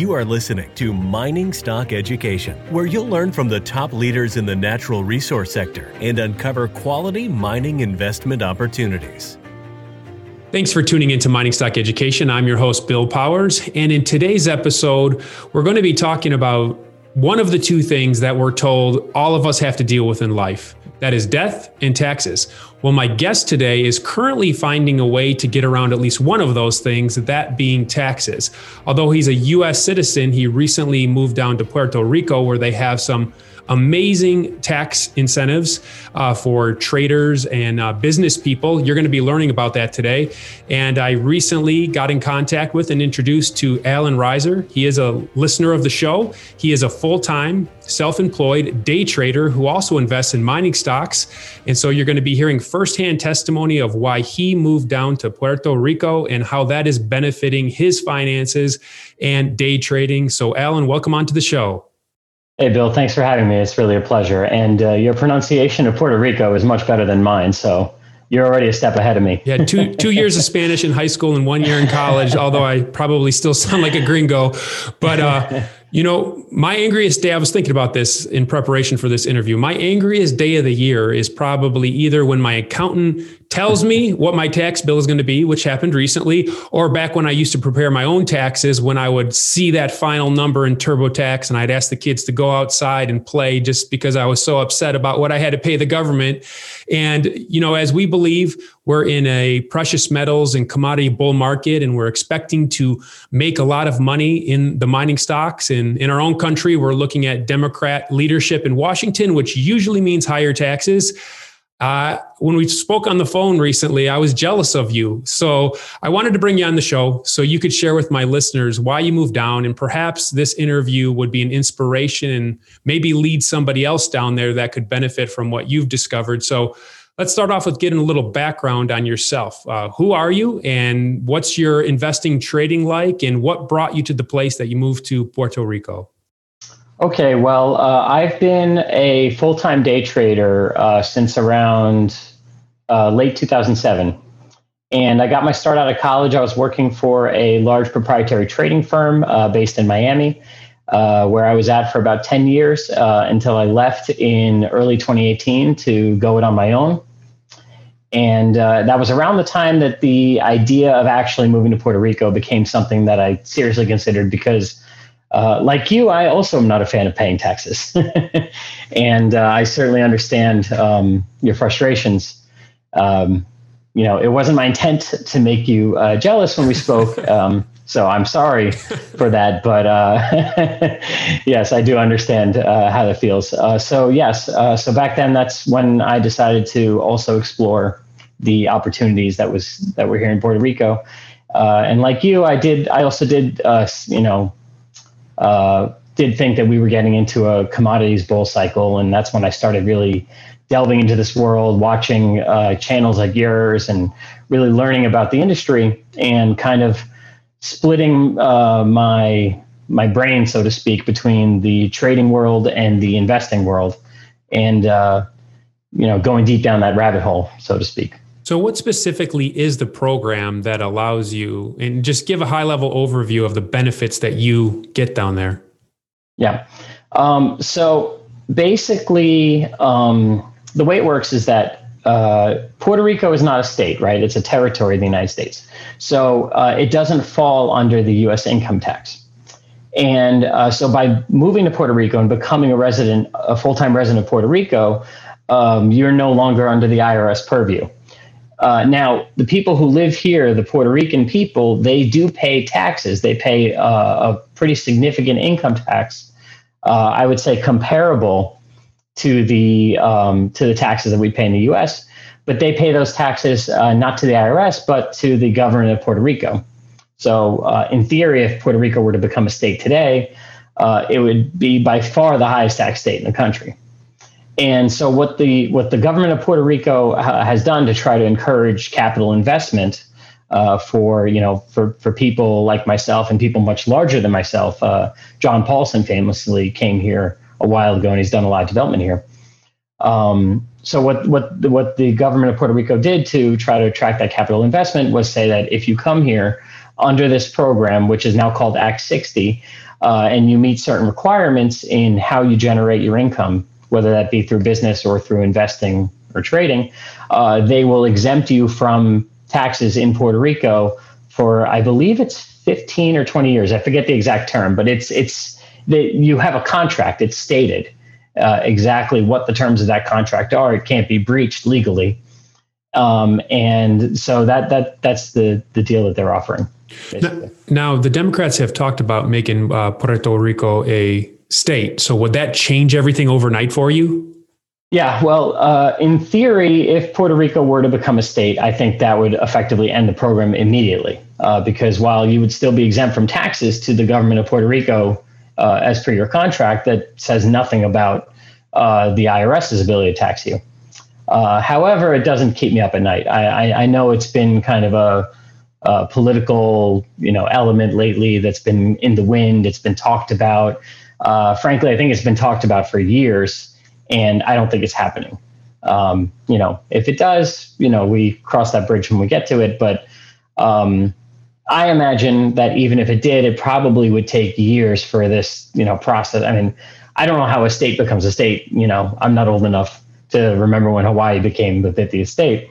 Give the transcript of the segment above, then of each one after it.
You are listening to Mining Stock Education, where you'll learn from the top leaders in the natural resource sector and uncover quality mining investment opportunities. Thanks for tuning into Mining Stock Education. I'm your host, Bill Powers. And in today's episode, we're going to be talking about one of the two things that we're told all of us have to deal with in life that is death and taxes. Well, my guest today is currently finding a way to get around at least one of those things, that being taxes. Although he's a US citizen, he recently moved down to Puerto Rico where they have some amazing tax incentives uh, for traders and uh, business people. You're going to be learning about that today. And I recently got in contact with and introduced to Alan Reiser. He is a listener of the show. He is a full time, self employed day trader who also invests in mining stocks. And so you're going to be hearing firsthand testimony of why he moved down to Puerto Rico and how that is benefiting his finances and day trading. So, Alan, welcome onto the show. Hey, Bill, thanks for having me. It's really a pleasure. And uh, your pronunciation of Puerto Rico is much better than mine. So you're already a step ahead of me. Yeah, two two years of Spanish in high school and one year in college. Although I probably still sound like a gringo, but uh, you know, my angriest day. I was thinking about this in preparation for this interview. My angriest day of the year is probably either when my accountant tells me what my tax bill is going to be, which happened recently, or back when I used to prepare my own taxes, when I would see that final number in TurboTax and I'd ask the kids to go outside and play just because I was so upset about what I had to pay the government. And, you know, as we believe we're in a precious metals and commodity bull market and we're expecting to make a lot of money in the mining stocks. And in our own country, we're looking at Democrat leadership in Washington, which usually means higher taxes. Uh, when we spoke on the phone recently, I was jealous of you. So I wanted to bring you on the show so you could share with my listeners why you moved down. And perhaps this interview would be an inspiration and maybe lead somebody else down there that could benefit from what you've discovered. So let's start off with getting a little background on yourself. Uh, who are you and what's your investing trading like? And what brought you to the place that you moved to Puerto Rico? Okay, well, uh, I've been a full time day trader uh, since around uh, late 2007. And I got my start out of college. I was working for a large proprietary trading firm uh, based in Miami, uh, where I was at for about 10 years uh, until I left in early 2018 to go it on my own. And that was around the time that the idea of actually moving to Puerto Rico became something that I seriously considered because uh, like you, I also am not a fan of paying taxes, and uh, I certainly understand um, your frustrations. Um, you know, it wasn't my intent to make you uh, jealous when we spoke, um, so I'm sorry for that. But uh, yes, I do understand uh, how that feels. Uh, so yes, so back then, that's when I decided to also explore the opportunities that was that were here in Puerto Rico. and like you, I did. I also did. you know uh, did think that we were getting into a commodities bull cycle, and that's when I started really delving into this world, watching uh, channels like yours, and really learning about the industry, and kind of splitting uh, my my brain, so to speak, between the trading world and the investing world, and uh, you know, going deep down that rabbit hole, so to speak. So, what specifically is the program that allows you, and just give a high level overview of the benefits that you get down there? Yeah. Um, so, basically, um, the way it works is that uh, Puerto Rico is not a state, right? It's a territory of the United States. So, uh, it doesn't fall under the U.S. income tax. And uh, so, by moving to Puerto Rico and becoming a resident, a full time resident of Puerto Rico, um, you're no longer under the IRS purview. Uh, now, the people who live here, the Puerto Rican people, they do pay taxes. They pay uh, a pretty significant income tax. Uh, I would say comparable to the um, to the taxes that we pay in the U.S. But they pay those taxes uh, not to the IRS, but to the government of Puerto Rico. So, uh, in theory, if Puerto Rico were to become a state today, uh, it would be by far the highest tax state in the country. And so, what the what the government of Puerto Rico uh, has done to try to encourage capital investment uh, for you know for for people like myself and people much larger than myself, uh, John Paulson famously came here a while ago, and he's done a lot of development here. Um, so what what what the government of Puerto Rico did to try to attract that capital investment was say that if you come here under this program, which is now called Act 60, uh, and you meet certain requirements in how you generate your income, whether that be through business or through investing or trading, uh, they will exempt you from taxes in Puerto Rico for, I believe it's 15 or 20 years. I forget the exact term, but it's it's that you have a contract. It's stated uh, exactly what the terms of that contract are. It can't be breached legally, um, and so that that that's the the deal that they're offering. Now, now, the Democrats have talked about making uh, Puerto Rico a state. So would that change everything overnight for you? Yeah, well, uh, in theory, if Puerto Rico were to become a state, I think that would effectively end the program immediately. Uh, because while you would still be exempt from taxes to the government of Puerto Rico, uh, as per your contract, that says nothing about uh, the IRS's ability to tax you. Uh, however, it doesn't keep me up at night. I, I, I know it's been kind of a, a, political, you know, element lately that's been in the wind. It's been talked about. Uh, frankly, I think it's been talked about for years and I don't think it's happening. Um, you know, if it does, you know, we cross that bridge when we get to it. But um, I imagine that even if it did, it probably would take years for this, you know, process. I mean, I don't know how a state becomes a state. You know, I'm not old enough to remember when Hawaii became the 50th state,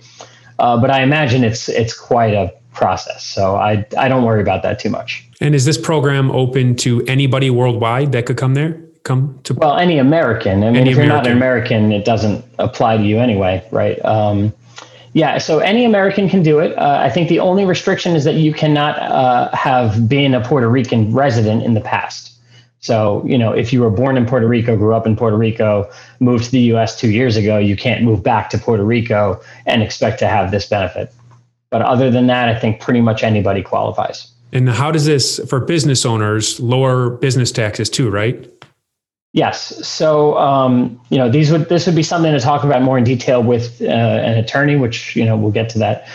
uh, but I imagine it's it's quite a process. So I I don't worry about that too much. And is this program open to anybody worldwide that could come there? come to? Well, any American. I mean, if you're not an American, it doesn't apply to you anyway, right? Um, yeah, so any American can do it. Uh, I think the only restriction is that you cannot uh, have been a Puerto Rican resident in the past. So, you know, if you were born in Puerto Rico, grew up in Puerto Rico, moved to the US two years ago, you can't move back to Puerto Rico and expect to have this benefit. But other than that, I think pretty much anybody qualifies. And how does this, for business owners, lower business taxes too, right? Yes. So, um, you know, these would this would be something to talk about more in detail with uh, an attorney, which you know we'll get to that.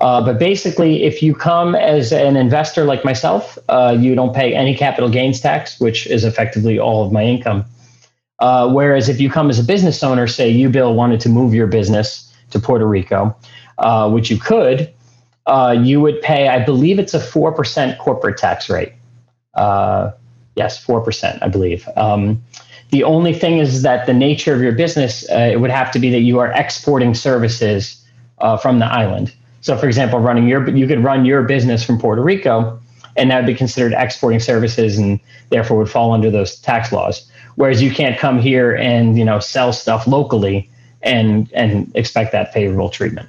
Uh, but basically, if you come as an investor like myself, uh, you don't pay any capital gains tax, which is effectively all of my income. Uh, whereas if you come as a business owner, say you, Bill, wanted to move your business to Puerto Rico, uh, which you could, uh, you would pay, I believe it's a 4% corporate tax rate. yes, 4%, I believe. Um, the only thing is that the nature of your business, uh, it would have to be that you are exporting services uh, from the island. So, for example, running your you could run your business from Puerto Rico, and that would be considered exporting services, and therefore would fall under those tax laws. Whereas you can't come here and you know sell stuff locally and and expect that favorable treatment.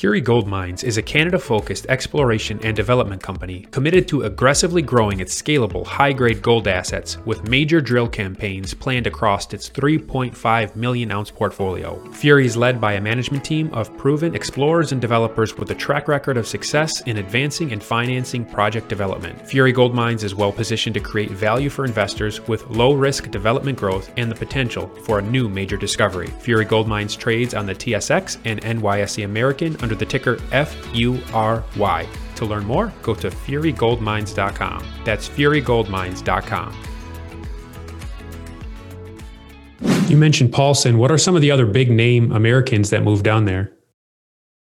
Fury Gold Mines is a Canada focused exploration and development company committed to aggressively growing its scalable, high grade gold assets with major drill campaigns planned across its 3.5 million ounce portfolio. Fury is led by a management team of proven explorers and developers with a track record of success in advancing and financing project development. Fury Gold Mines is well positioned to create value for investors with low risk development growth and the potential for a new major discovery. Fury Gold Mines trades on the TSX and NYSE American under the ticker FURY. To learn more, go to furygoldmines.com. That's furygoldmines.com. You mentioned Paulson. What are some of the other big name Americans that moved down there?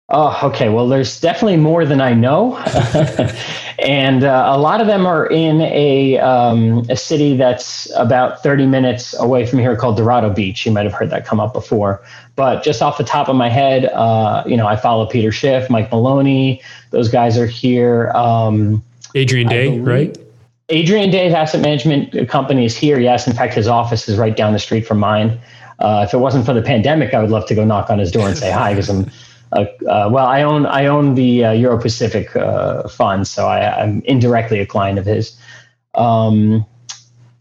Oh, okay. Well, there's definitely more than I know. and uh, a lot of them are in a, um, a city that's about 30 minutes away from here called Dorado Beach. You might have heard that come up before. But just off the top of my head, uh, you know, I follow Peter Schiff, Mike Maloney. Those guys are here. Um, Adrian Day, right? Adrian Day's asset management company is here. Yes, in fact, his office is right down the street from mine. Uh, if it wasn't for the pandemic, I would love to go knock on his door and say hi because I'm uh, uh, well, I own I own the uh, Euro Pacific uh, fund, so I, am indirectly a client of his. Um,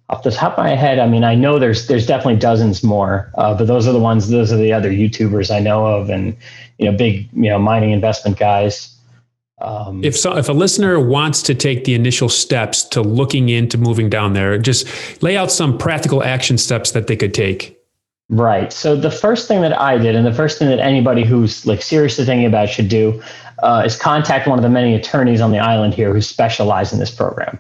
off the top of my head, I mean, I know there's there's definitely dozens more, uh, but those are the ones. Those are the other YouTubers I know of, and you know, big you know mining investment guys. Um, if so, if a listener wants to take the initial steps to looking into moving down there, just lay out some practical action steps that they could take. Right. So the first thing that I did, and the first thing that anybody who's like seriously thinking about should do, uh, is contact one of the many attorneys on the island here who specialize in this program.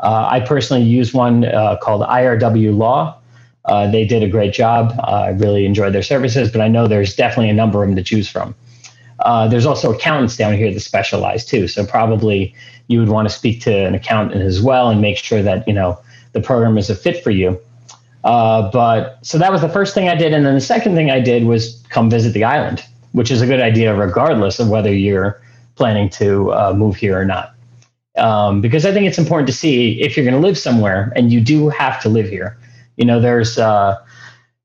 Uh, I personally use one uh, called IRW Law. Uh, they did a great job. I really enjoyed their services, but I know there's definitely a number of them to choose from. Uh, there's also accountants down here that specialize too. So probably you would want to speak to an accountant as well and make sure that you know the program is a fit for you. Uh, but so that was the first thing I did, and then the second thing I did was come visit the island, which is a good idea regardless of whether you're planning to uh, move here or not. Um, because I think it's important to see if you're going to live somewhere, and you do have to live here. You know, there's, uh,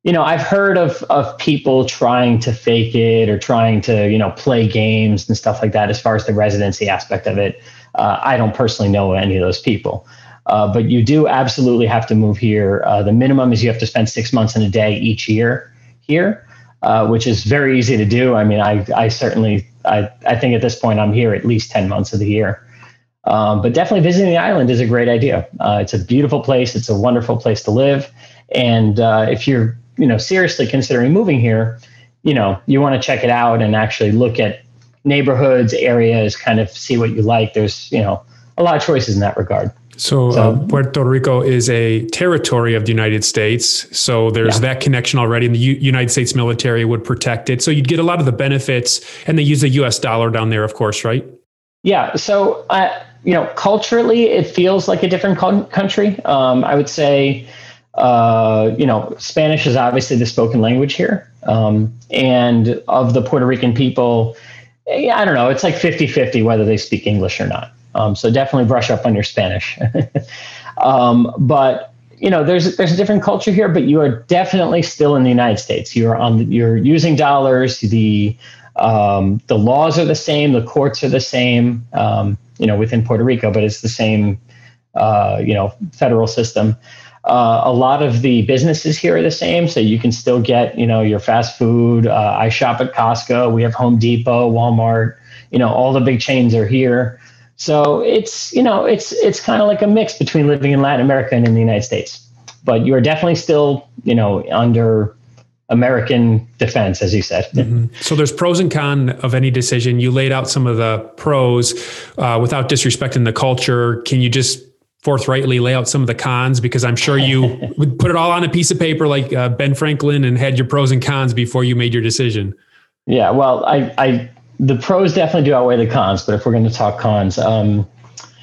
you know, I've heard of of people trying to fake it or trying to, you know, play games and stuff like that. As far as the residency aspect of it, uh, I don't personally know any of those people. Uh, but you do absolutely have to move here. Uh, the minimum is you have to spend six months in a day each year here, uh, which is very easy to do. I mean, I, I certainly, I, I think at this point I'm here at least 10 months of the year. Um, but definitely visiting the island is a great idea. Uh, it's a beautiful place. It's a wonderful place to live. And uh, if you're, you know, seriously considering moving here, you know, you want to check it out and actually look at neighborhoods, areas, kind of see what you like. There's, you know, a lot of choices in that regard. So, so uh, Puerto Rico is a territory of the United States. So there's yeah. that connection already, and the U- United States military would protect it. So you'd get a lot of the benefits, and they use the U.S. dollar down there, of course, right? Yeah. So, uh, you know, culturally, it feels like a different co- country. Um, I would say, uh, you know, Spanish is obviously the spoken language here, um, and of the Puerto Rican people, I don't know, it's like 50-50 whether they speak English or not. Um, so definitely brush up on your Spanish. um, but you know, there's there's a different culture here, but you are definitely still in the United States. You're on you're using dollars. The um, the laws are the same. The courts are the same. Um, you know, within Puerto Rico, but it's the same. Uh, you know, federal system. Uh, a lot of the businesses here are the same, so you can still get you know your fast food. Uh, I shop at Costco. We have Home Depot, Walmart. You know, all the big chains are here. So it's you know it's it's kind of like a mix between living in Latin America and in the United States. But you are definitely still you know under American defense, as you said. Mm-hmm. So there's pros and cons of any decision. You laid out some of the pros uh, without disrespecting the culture. Can you just forthrightly lay out some of the cons? Because I'm sure you would put it all on a piece of paper like uh, Ben Franklin and had your pros and cons before you made your decision. Yeah, well, I, I the pros definitely do outweigh the cons, but if we're going to talk cons, um,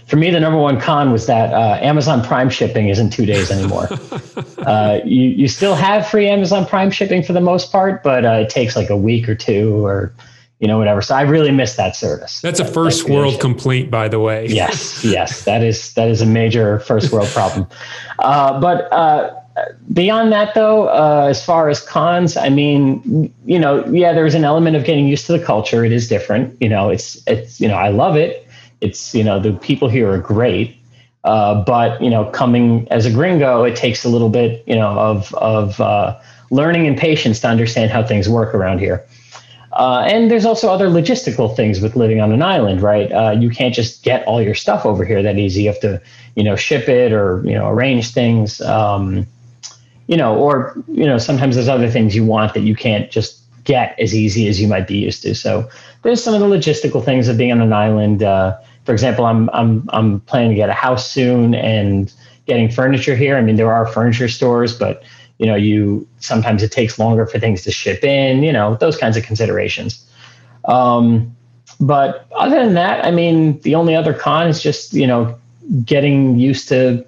for me, the number one con was that uh, Amazon Prime shipping isn't two days anymore. uh, you you still have free Amazon Prime shipping for the most part, but uh, it takes like a week or two or you know whatever. So I really miss that service. That's a first world complaint, by the way. yes, yes, that is that is a major first world problem. Uh, but uh, beyond that though uh, as far as cons i mean you know yeah there's an element of getting used to the culture it is different you know it's it's you know i love it it's you know the people here are great uh, but you know coming as a gringo it takes a little bit you know of of uh, learning and patience to understand how things work around here uh, and there's also other logistical things with living on an island, right? Uh, you can't just get all your stuff over here that easy. You have to, you know, ship it or you know arrange things. Um, you know, or you know, sometimes there's other things you want that you can't just get as easy as you might be used to. So there's some of the logistical things of being on an island. Uh, for example, I'm I'm I'm planning to get a house soon and getting furniture here. I mean, there are furniture stores, but you know, you sometimes it takes longer for things to ship in. You know, those kinds of considerations. Um, but other than that, I mean, the only other con is just you know getting used to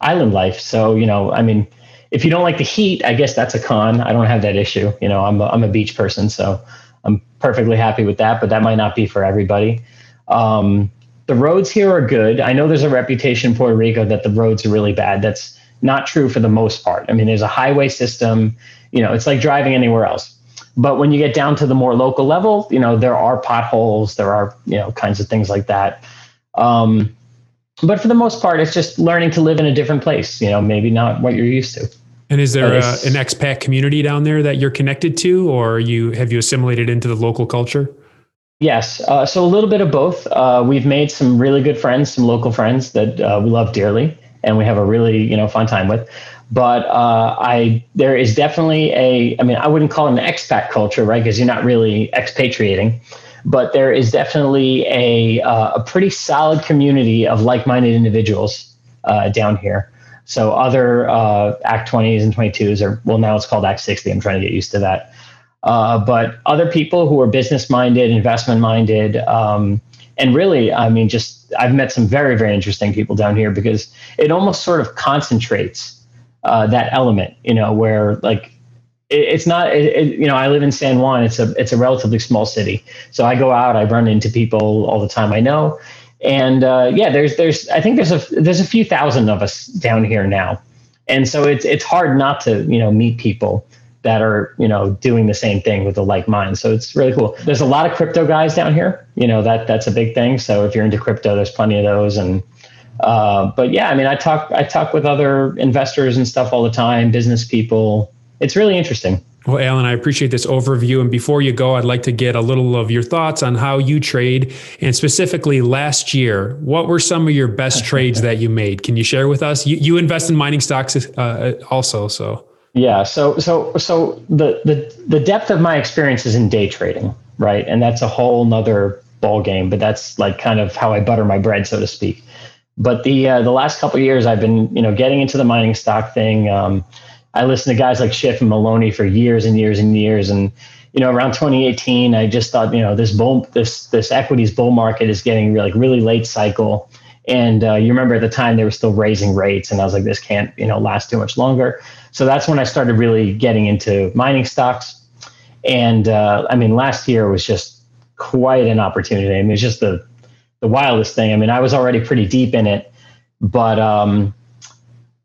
island life. So you know, I mean if you don't like the heat, I guess that's a con. I don't have that issue. You know, I'm a, I'm a beach person, so I'm perfectly happy with that. But that might not be for everybody. Um, the roads here are good. I know there's a reputation in Puerto Rico that the roads are really bad. That's not true for the most part. I mean, there's a highway system. You know, it's like driving anywhere else. But when you get down to the more local level, you know, there are potholes. There are you know kinds of things like that. Um, but for the most part, it's just learning to live in a different place. You know, maybe not what you're used to. And is there a, an expat community down there that you're connected to, or you have you assimilated into the local culture? Yes, uh, so a little bit of both. Uh, we've made some really good friends, some local friends that uh, we love dearly, and we have a really you know fun time with. But uh, I there is definitely a I mean I wouldn't call it an expat culture, right? Because you're not really expatriating, but there is definitely a uh, a pretty solid community of like-minded individuals uh, down here. So other uh, Act 20s and 22s, or well, now it's called Act 60. I'm trying to get used to that. Uh, but other people who are business minded, investment minded, um, and really, I mean, just I've met some very very interesting people down here because it almost sort of concentrates uh, that element, you know, where like it's not it, it, you know i live in san juan it's a it's a relatively small city so i go out i run into people all the time i know and uh, yeah there's there's i think there's a there's a few thousand of us down here now. And so it's it's hard not to you know meet people that are you know doing the same thing with a like mind. So it's really cool. There's a lot of crypto guys down here. You know that that's a big thing. So if you're into crypto there's plenty of those. And uh, but yeah i mean i talk i talk with other investors and stuff all the time business people. It's really interesting well, Alan, I appreciate this overview. And before you go, I'd like to get a little of your thoughts on how you trade. And specifically last year, what were some of your best trades that you made? Can you share with us? You, you invest in mining stocks uh, also. So, yeah. So, so, so the, the, the depth of my experience is in day trading, right? And that's a whole nother ball game, but that's like kind of how I butter my bread, so to speak. But the, uh, the last couple years I've been, you know, getting into the mining stock thing. Um, I listened to guys like Schiff and Maloney for years and years and years. And, you know, around 2018, I just thought, you know, this bull, this, this equities bull market is getting like really late cycle. And uh, you remember at the time they were still raising rates, and I was like, this can't, you know, last too much longer. So that's when I started really getting into mining stocks. And uh, I mean, last year was just quite an opportunity. I mean, it's just the the wildest thing. I mean, I was already pretty deep in it, but um,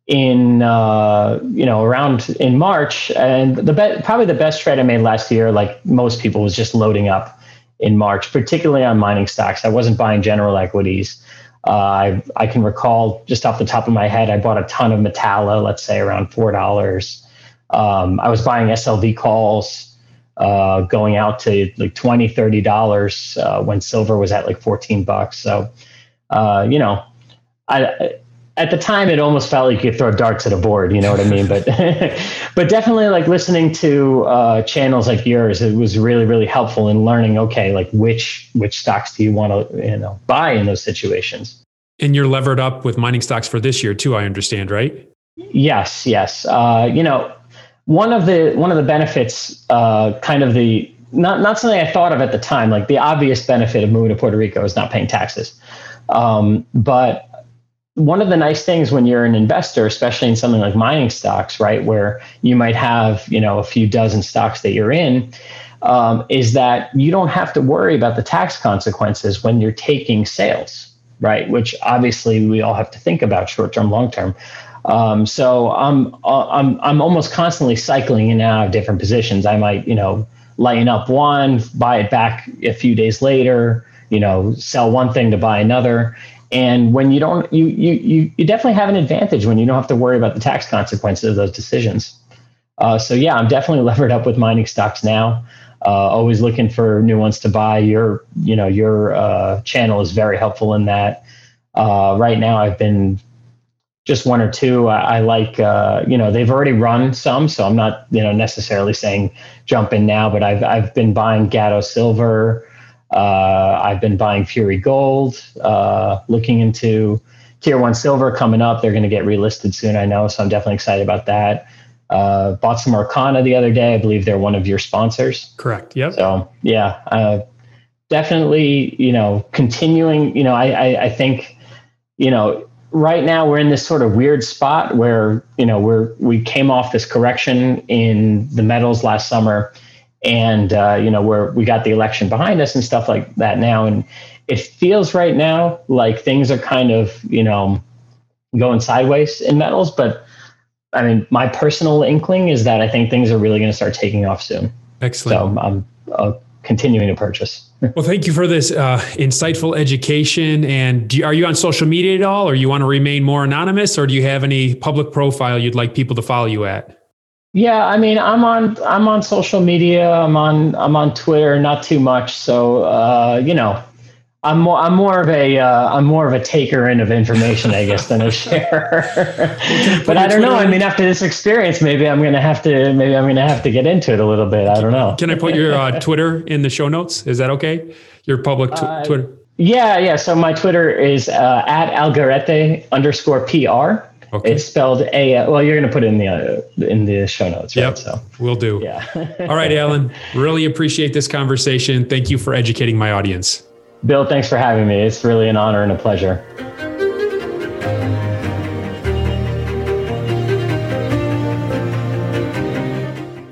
in uh, you know around in March, and the be- probably the best trade I made last year, like most people, was just loading up in March, particularly on mining stocks. I wasn't buying general equities. Uh, I I can recall just off the top of my head, I bought a ton of Metalla, let's say around four dollars. Um, I was buying SLV calls. Uh, going out to like 20 30 dollars uh, when silver was at like 14 bucks so uh, you know I, at the time it almost felt like you could throw darts at a board you know what i mean? But but definitely like listening to uh, channels like yours it was really really helpful in learning okay like which which stocks do you want to you know buy in those situations? And you're levered up with mining stocks for this year too i understand right? Yes yes. Uh, you know one of the one of the benefits uh, kind of the not not something i thought of at the time like the obvious benefit of moving to puerto rico is not paying taxes. Um, but one of the nice things when you're an investor, especially in something like mining stocks, right, where you might have you know a few dozen stocks that you're in, um, is that you don't have to worry about the tax consequences when you're taking sales, right? Which obviously we all have to think about short term, long term. Um, so I'm I'm I'm almost constantly cycling in and out of different positions. I might you know lighten up one, buy it back a few days later, you know, sell one thing to buy another and when you don't, you, you, you, definitely have an advantage when you don't have to worry about the tax consequences of those decisions. Uh, so yeah, I'm definitely levered up with mining stocks now. Uh, always looking for new ones to buy. Your, you know, your uh, channel is very helpful in that. Uh, right now, I've been just one or two. I, I like, uh, you know, they've already run some, so I'm not, you know, necessarily saying jump in now. But I've I've been buying Gatos Silver. Uh, I've been buying Fury Gold, uh, looking into Tier One Silver coming up. They're going to get relisted soon, I know, so I'm definitely excited about that. Uh, bought some Arcana the other day. I believe they're one of your sponsors. Correct. Yep. So yeah, uh, definitely. You know, continuing. You know, I, I I think, you know, right now we're in this sort of weird spot where you know we're we came off this correction in the metals last summer and uh, you know where we got the election behind us and stuff like that now. And it feels right now like things are kind of you know going sideways in metals. But i mean my personal inkling is that i think things are really going to start taking off soon. Excellent. So i'm uh, continuing to purchase. Well thank you for this uh, insightful education. And you, are you on social media at all? Or you want to remain more anonymous? Or do you have any public profile you'd like people to follow you at yeah, I mean, I'm on I'm on social media. I'm on I'm on Twitter, not too much. So uh, you know, I'm more I'm more of a am uh, more of a taker in of information, I guess, than a sharer. but I don't know. I mean, after this experience, maybe I'm gonna have to maybe I'm gonna have to get into it a little bit. I don't know. Can I put your uh, Twitter in the show notes? Is that okay? Your public tw- uh, Twitter. Yeah, yeah. So my Twitter is uh, at algarete underscore pr. Okay. It's spelled A. Well, you're going to put it in the uh, in the show notes, right? Yep. So we'll do. Yeah. All right, Alan. Really appreciate this conversation. Thank you for educating my audience. Bill, thanks for having me. It's really an honor and a pleasure.